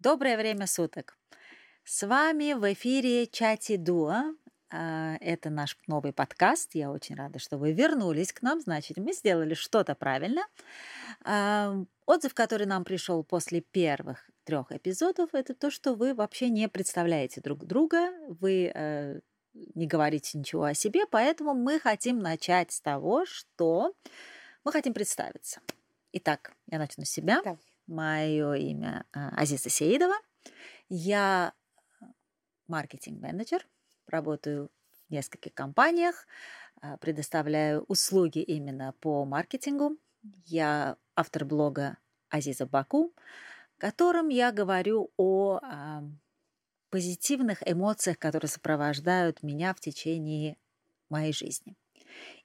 Доброе время суток. С вами в эфире Чати Дуа. Это наш новый подкаст. Я очень рада, что вы вернулись к нам. Значит, мы сделали что-то правильно. А, отзыв, который нам пришел после первых трех эпизодов, это то, что вы вообще не представляете друг друга. Вы э, не говорите ничего о себе, поэтому мы хотим начать с того, что мы хотим представиться. Итак, я начну с себя. Да. Мое имя а, Азиза Сеидова. Я маркетинг-менеджер, работаю в нескольких компаниях, а, предоставляю услуги именно по маркетингу. Я автор блога Азиза Баку, в котором я говорю о а, позитивных эмоциях, которые сопровождают меня в течение моей жизни.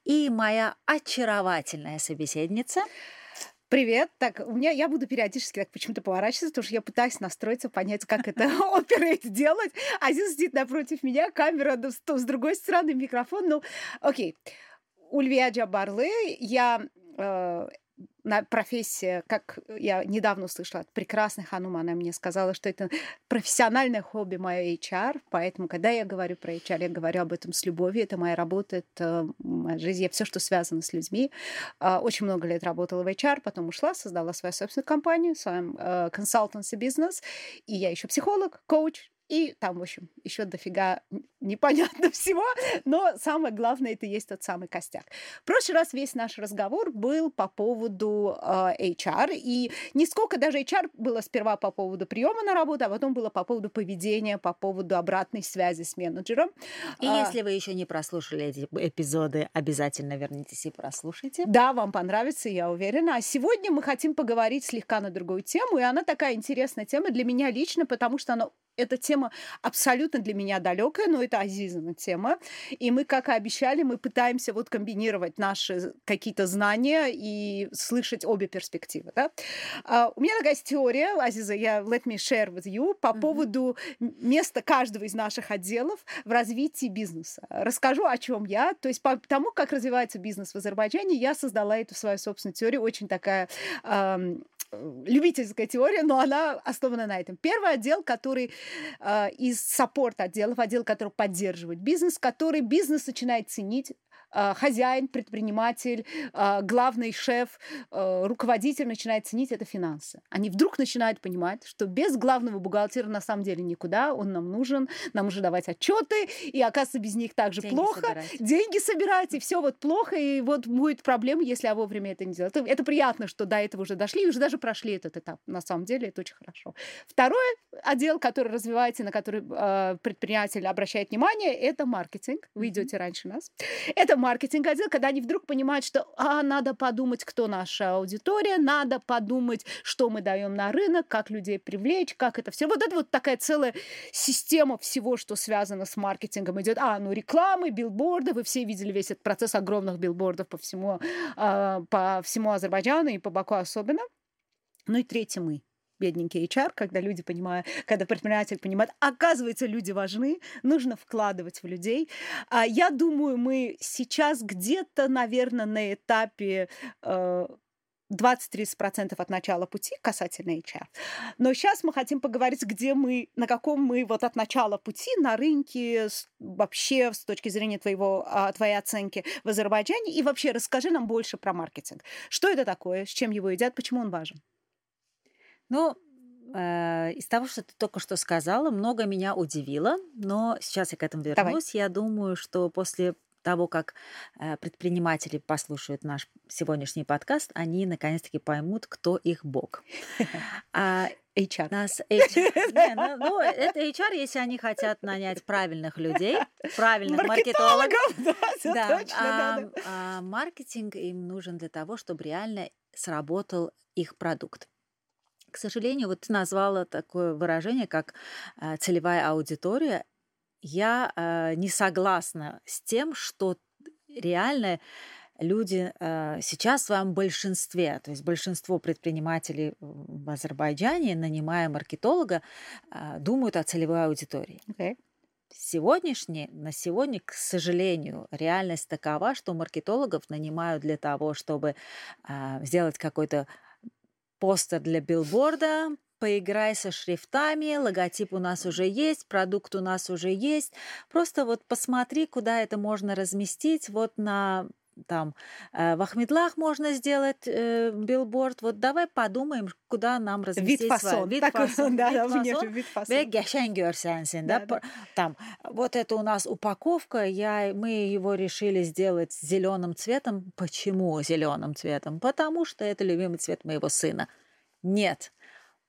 И моя очаровательная собеседница Привет. Так, у меня я буду периодически так почему-то поворачиваться, потому что я пытаюсь настроиться, понять, как это оперейт делать. Азиз сидит напротив меня, камера с другой стороны, микрофон. Ну, окей. Ульвия Джабарлы, я э, профессия, как я недавно услышала от прекрасной Ханума, она мне сказала, что это профессиональное хобби мое HR, поэтому, когда я говорю про HR, я говорю об этом с любовью, это моя работа, это моя жизнь, я все, что связано с людьми. А, очень много лет работала в HR, потом ушла, создала свою собственную компанию, свой э, consultancy бизнес, и я еще психолог, коуч, и там, в общем, еще дофига непонятно всего, но самое главное, это есть тот самый костяк. В прошлый раз весь наш разговор был по поводу э, HR, и не сколько даже HR было сперва по поводу приема на работу, а потом было по поводу поведения, по поводу обратной связи с менеджером. И а, если вы еще не прослушали эти эпизоды, обязательно вернитесь и прослушайте. Да, вам понравится, я уверена. А сегодня мы хотим поговорить слегка на другую тему, и она такая интересная тема для меня лично, потому что она эта тема абсолютно для меня далекая, но это Азизовна тема. И мы, как и обещали, мы пытаемся вот комбинировать наши какие-то знания и слышать обе перспективы. Да? Uh, у меня такая теория, Азиза, я let me share with you, по mm-hmm. поводу места каждого из наших отделов в развитии бизнеса. Расскажу, о чем я. То есть по тому, как развивается бизнес в Азербайджане, я создала эту свою собственную теорию, очень такая um, любительская теория, но она основана на этом. Первый отдел, который э, из саппорт отделов, отдел, который поддерживает бизнес, который бизнес начинает ценить, хозяин, предприниматель, а, главный шеф, а, руководитель начинает ценить это финансы. Они вдруг начинают понимать, что без главного бухгалтера на самом деле никуда, он нам нужен, нам нужно давать отчеты, и оказывается без них также деньги плохо, собирать. деньги собирать, и все вот плохо, и вот будет проблема, если я вовремя это не делаю. Это, это приятно, что до этого уже дошли, и уже даже прошли этот этап. На самом деле это очень хорошо. Второй отдел, который развивается, на который э, предприниматель обращает внимание, это маркетинг. Вы идете раньше нас. Это маркетинг-отдел, когда они вдруг понимают, что а, надо подумать, кто наша аудитория, надо подумать, что мы даем на рынок, как людей привлечь, как это все. Вот это вот такая целая система всего, что связано с маркетингом идет. А, ну рекламы, билборды, вы все видели весь этот процесс огромных билбордов по всему, э, по всему Азербайджану и по Баку особенно. Ну и третье мы бедненький HR, когда люди понимают, когда предприниматель понимает, оказывается, люди важны, нужно вкладывать в людей. А Я думаю, мы сейчас где-то, наверное, на этапе 20-30% э, от начала пути касательно HR. Но сейчас мы хотим поговорить, где мы, на каком мы вот от начала пути на рынке вообще с точки зрения твоего, а, твоей оценки в Азербайджане. И вообще расскажи нам больше про маркетинг. Что это такое, с чем его едят, почему он важен? Ну, э, из того, что ты только что сказала, много меня удивило, но сейчас я к этому Давай. вернусь. Я думаю, что после того, как э, предприниматели послушают наш сегодняшний подкаст, они наконец-таки поймут, кто их бог. А HR. Нас HR. Не, ну, ну, это HR, если они хотят нанять правильных людей, правильных маркетологов. Да, да. Точно, а, да, да. А маркетинг им нужен для того, чтобы реально сработал их продукт к сожалению, вот ты назвала такое выражение, как э, целевая аудитория. Я э, не согласна с тем, что реально люди э, сейчас в своем большинстве, то есть большинство предпринимателей в Азербайджане, нанимая маркетолога, думают о целевой аудитории. Okay. Сегодняшний, на сегодня, к сожалению, реальность такова, что маркетологов нанимают для того, чтобы сделать какой-то постер для билборда, поиграй со шрифтами, логотип у нас уже есть, продукт у нас уже есть. Просто вот посмотри, куда это можно разместить. Вот на там э, в Ахмедлах можно сделать э, билборд. Вот давай подумаем, куда нам разместить вид фасон. Вид так, фасон. Да, вид да, фасон. вид фасон. Görsensin, да, Да, там вот это у нас упаковка, я, мы его решили сделать зеленым цветом. Почему зеленым цветом? Потому что это любимый цвет моего сына. Нет,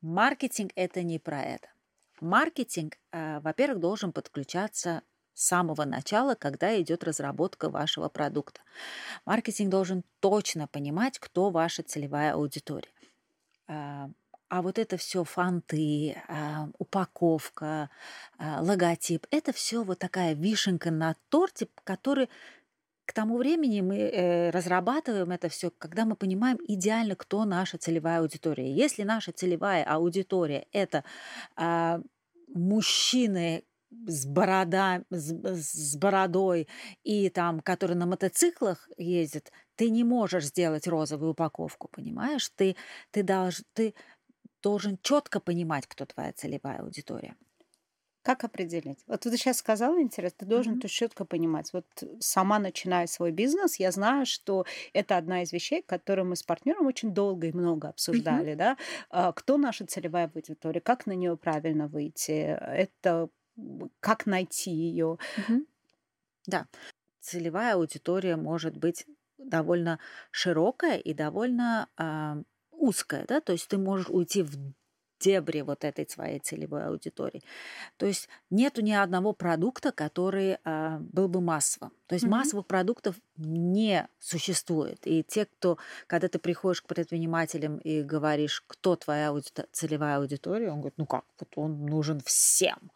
маркетинг это не про это. Маркетинг, э, во-первых, должен подключаться с самого начала, когда идет разработка вашего продукта. Маркетинг должен точно понимать, кто ваша целевая аудитория. А а вот это все фонты, а, упаковка, а, логотип, это все вот такая вишенка на торте, который к тому времени мы э, разрабатываем это все, когда мы понимаем идеально, кто наша целевая аудитория. Если наша целевая аудитория это мужчины с, борода, с, с бородой и там, которые на мотоциклах ездят, ты не можешь сделать розовую упаковку, понимаешь? Ты, ты, долж, ты должен четко понимать, кто твоя целевая аудитория. Как определить? Вот ты сейчас сказала, интересно, ты должен Мгм. то четко понимать. Вот сама начиная свой бизнес, я знаю, что это одна из вещей, которую мы с партнером очень долго и много обсуждали, да. А, Кто наша целевая аудитория, как на нее правильно выйти, это как найти ее. Мгм. Да, целевая аудитория может быть довольно широкая и довольно а, узкая, да, то есть ты можешь уйти в дебри вот этой своей целевой аудитории. То есть нету ни одного продукта, который а, был бы массовым. То есть Мгм. массовых продуктов не существует. И те, кто, когда ты приходишь к предпринимателям и говоришь, кто твоя ауди- целевая аудитория, он говорит, ну как, вот он нужен всем.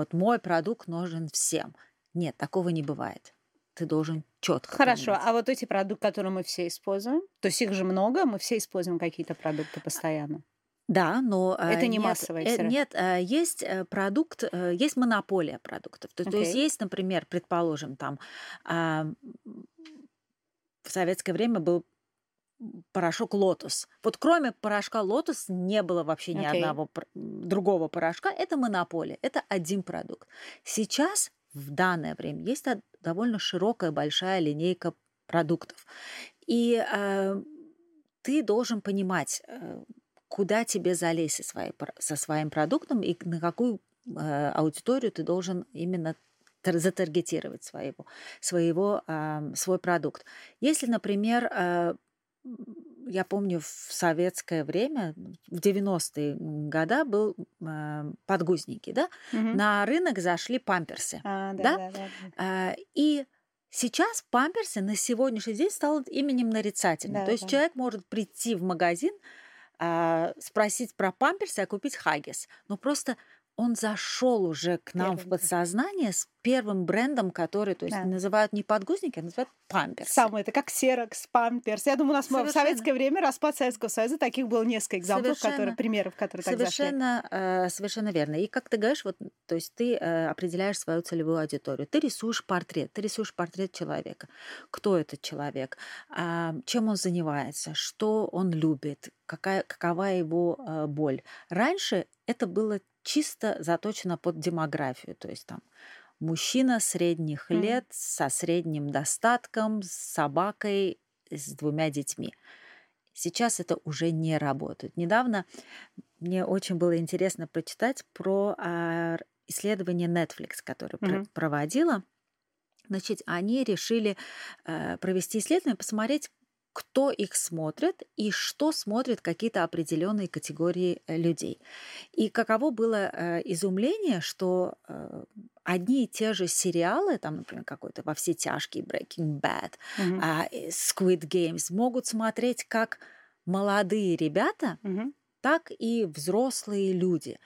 Вот мой продукт нужен всем. Нет, такого не бывает. Ты должен четко. Хорошо, а вот эти продукты, которые мы все используем, то есть их же много, мы все используем какие-то продукты постоянно. Да, но э, Это не нет, массовое э, всё равно. Нет, э, есть э, продукт, э, есть монополия продуктов. То, то есть есть, например, предположим, там а, в советское время был порошок Лотос. Вот кроме порошка Лотос не было вообще ни Окей. одного другого порошка. Это монополия, это один продукт. Сейчас в данное время есть довольно широкая большая линейка продуктов, и э, ты должен понимать, э, куда тебе залезть со, своей со своим продуктом и на какую э, аудиторию ты должен именно тар- затаргетировать своего, своего, ам, свой продукт. Если, например, э, я помню в советское время, в 90-е года был э, подгузники, да, Мгм. на рынок зашли памперсы. А, да, да? да, да, да. А, И сейчас памперсы на сегодняшний день стал именем нарицательным. Да, То есть да. человек может прийти в магазин, а, спросить про памперсы, а купить хаггис. Но просто он зашел уже к нам в Первым, да. подсознание с первым брендом, который, то есть Да. называют не подгузники, а называют памперсы. Самое это как Серокс, Памперс. Я думаю, у нас в Совершенно. советское время, распад Советского Союза, таких было несколько экземпляров, которые, примеров, которые так зашли. Совершенно, э, совершенно верно. И как ты говоришь, вот, то есть ты э, определяешь свою целевую аудиторию. Ты рисуешь портрет, ты рисуешь портрет человека. Кто этот человек, а, чем он занимается, что он любит, какая, какова его э, боль. Раньше это было чисто заточено под демографию, то есть там мужчина средних Мгм. лет со средним достатком, с собакой, с двумя детьми. Сейчас это уже не работает. Недавно мне очень было интересно прочитать про а, исследование Netflix, которое пр- Мгм. проводила. Значит, они решили э, провести исследование, посмотреть, кто их смотрит и что смотрят какие-то определенные категории э, людей. И каково было э, изумление, что э, одни и те же сериалы, там, например, какой-то «Во все тяжкие», «Breaking Bad», э, Squid Games могут смотреть как молодые ребята, Мгм. так и взрослые люди.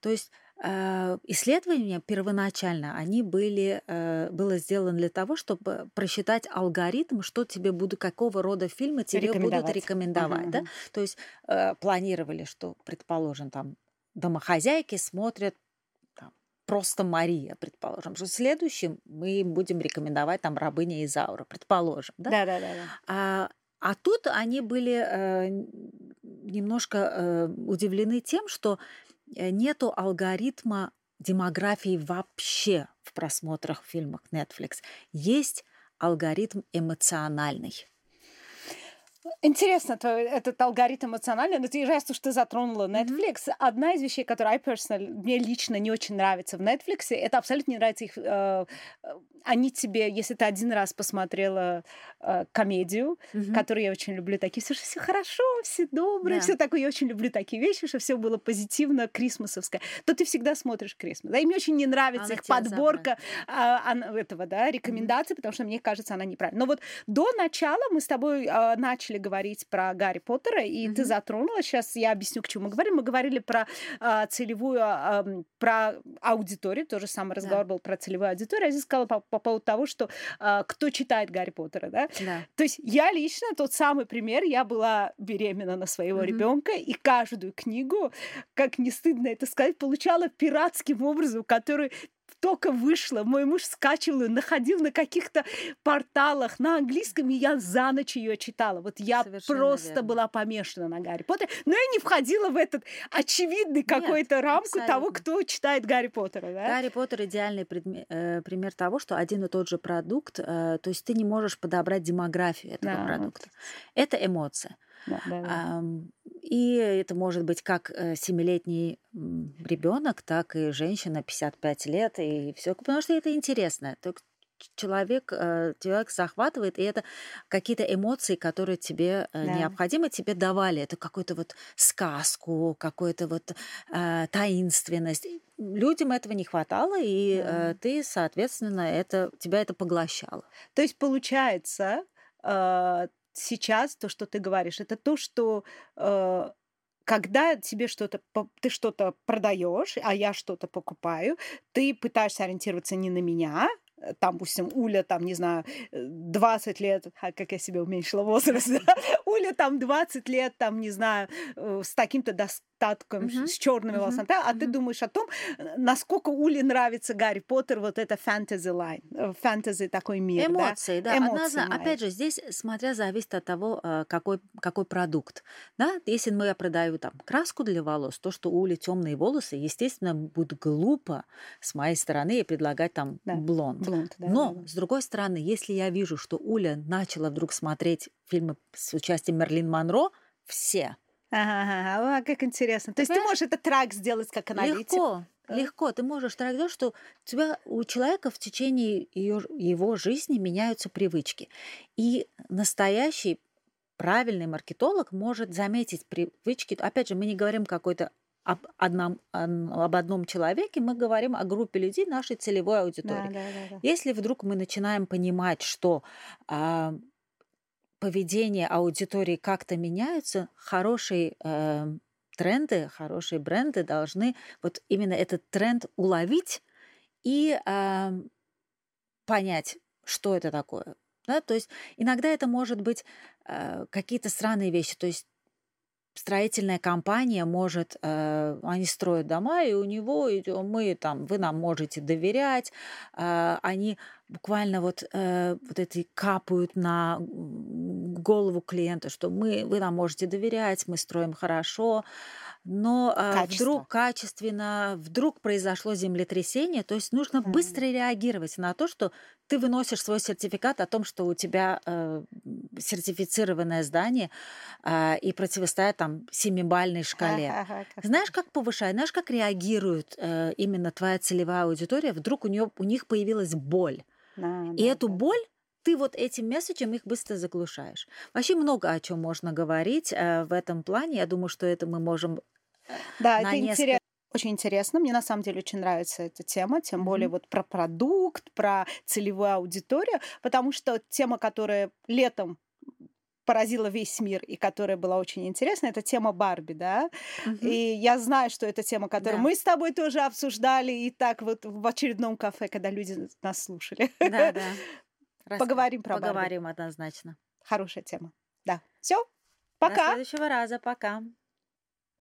То есть исследования первоначально, они были, э, было сделано для того, чтобы просчитать алгоритм, что тебе будут, какого рода фильмы тебе будут Рекомендовать. Мгм, Да? То есть э, планировали, что, предположим, там домохозяйки смотрят там, просто Мария, предположим, что следующим мы будем рекомендовать там рабыня Изаура, предположим. Да? Да, да, да, да. А, а тут они были э, немножко э, удивлены тем, что э, нету алгоритма демографии вообще в просмотрах фильмов Netflix. Есть алгоритм эмоциональный. Интересно, то этот алгоритм эмоциональный, но ты раз уж ты затронула Netflix, mm-hmm. одна из вещей, которая I personally, мне лично не очень нравится в Netflix, это абсолютно не нравится их... Э, они тебе, если ты один раз посмотрела э, комедию, mm-hmm. которую я очень люблю, такие, все, все хорошо, все добрые, yeah. все такое, я очень люблю такие вещи, что все было позитивно, крисмасовское, то ты всегда смотришь Крисмас. Да, и мне очень не нравится она их подборка э, этого, да, рекомендаций, mm-hmm. потому что мне кажется, она неправильная. Но вот до начала мы с тобой э, начали говорить про Гарри Поттера, и mm-hmm. ты затронула, сейчас я объясню, к чему мы говорим. Мы говорили про э, целевую, э, про аудиторию, тоже самый разговор да. был про целевую аудиторию, я здесь сказала по, по поводу того, что э, кто читает Гарри Поттера, да? да? То есть я лично тот самый пример, я была беременна на своего mm-hmm. ребенка, и каждую книгу, как не стыдно это сказать, получала пиратским образом, который только вышла, мой муж скачивал ее, находил на каких-то порталах на английском, и я за ночь ее читала. Вот я Совершенно просто верно. была помешана на Гарри Поттере, но я не входила в этот очевидный какой-то рамку абсолютно. того, кто читает Гарри Поттера. Да? Гарри Поттер идеальный предме- э, пример того, что один и тот же продукт, э, то есть ты не можешь подобрать демографию этого да, продукта. Это эмоция. Да, да, да. И это может быть как э, семилетний ребенок, так и женщина 55 лет, и все, потому что это интересно. Человек, э, человек захватывает, и это какие-то эмоции, которые тебе э, да. необходимы, тебе давали. Это какую-то вот сказку, какую-то вот э, таинственность. Людям этого не хватало, и да. э, ты, соответственно, это, тебя это поглощало. То есть, получается, э, сейчас то, что ты говоришь, это то, что э, когда тебе что-то ты что-то продаешь, а я что-то покупаю, ты пытаешься ориентироваться не на меня, там, допустим, Уля, там, не знаю, 20 лет, а как я себе уменьшила возраст, Уля там 20 лет, там, не знаю, э, с таким-то остатком, uh-huh. с черными uh-huh. волосами, а uh-huh. ты думаешь о том, насколько Уле нравится Гарри Поттер, вот это фэнтези line, фэнтези такой мир. Эмоции, да. да. Эмоции, Одна, опять же, здесь, смотря зависит от того, э, какой, какой продукт. Да? Если мы я продаю там краску для волос, то, что у Ули темные волосы, естественно, будет глупо с моей стороны предлагать там да. блонд. Блонд да, Но, да, да. с другой стороны, если я вижу, что Уля начала вдруг смотреть фильмы с участием Мерлин Монро, все Ага, ага, как интересно. То есть ты можешь этот трак сделать как аналитик? Легко, легко. Ты можешь трак сделать, что у тебя у человека в течение ее, его жизни меняются привычки. И настоящий правильный маркетолог может заметить привычки. Опять же, мы не говорим какой-то об одном, об одном человеке, мы говорим о группе людей нашей целевой аудитории. Да, да, да, да. Если вдруг мы начинаем понимать, что а, поведение аудитории как-то меняются, хорошие э, тренды, хорошие бренды должны вот именно этот тренд уловить и э, понять, что это такое. Да? То есть иногда это может быть э, какие-то странные вещи. То есть строительная компания может, э, они строят дома, и у него мы там, вы нам можете доверять, э, они буквально вот, э, вот эти капают на голову клиента, что мы, вы нам можете доверять, мы строим хорошо, но э, вдруг качественно, вдруг произошло землетрясение, то есть нужно mm. быстро реагировать на то, что ты выносишь свой сертификат о том, что у тебя э, сертифицированное здание э, и противостоят там семибальной шкале. Знаешь, как повышает, знаешь, как реагирует э, именно твоя целевая аудитория? Вдруг у, нее, у них появилась боль. Да, и да, эту да. боль ты вот этим месседжем их быстро заглушаешь. Вообще много о чем можно говорить э, в этом плане. Я думаю, что это мы можем э, да, это несколько... интересно. Очень интересно. Мне на самом деле очень нравится эта тема, тем mm-hmm. более вот про продукт, про целевую аудиторию, потому что тема, которая летом поразила весь мир и которая была очень интересна, это тема Барби, да. Угу. И я знаю, что это тема, которую да. мы с тобой тоже обсуждали, и так вот в очередном кафе, когда люди нас слушали. Да, да. Поговорим про Поговорим Барби. однозначно. Хорошая тема. Да. Все. Пока. До следующего раза. Пока.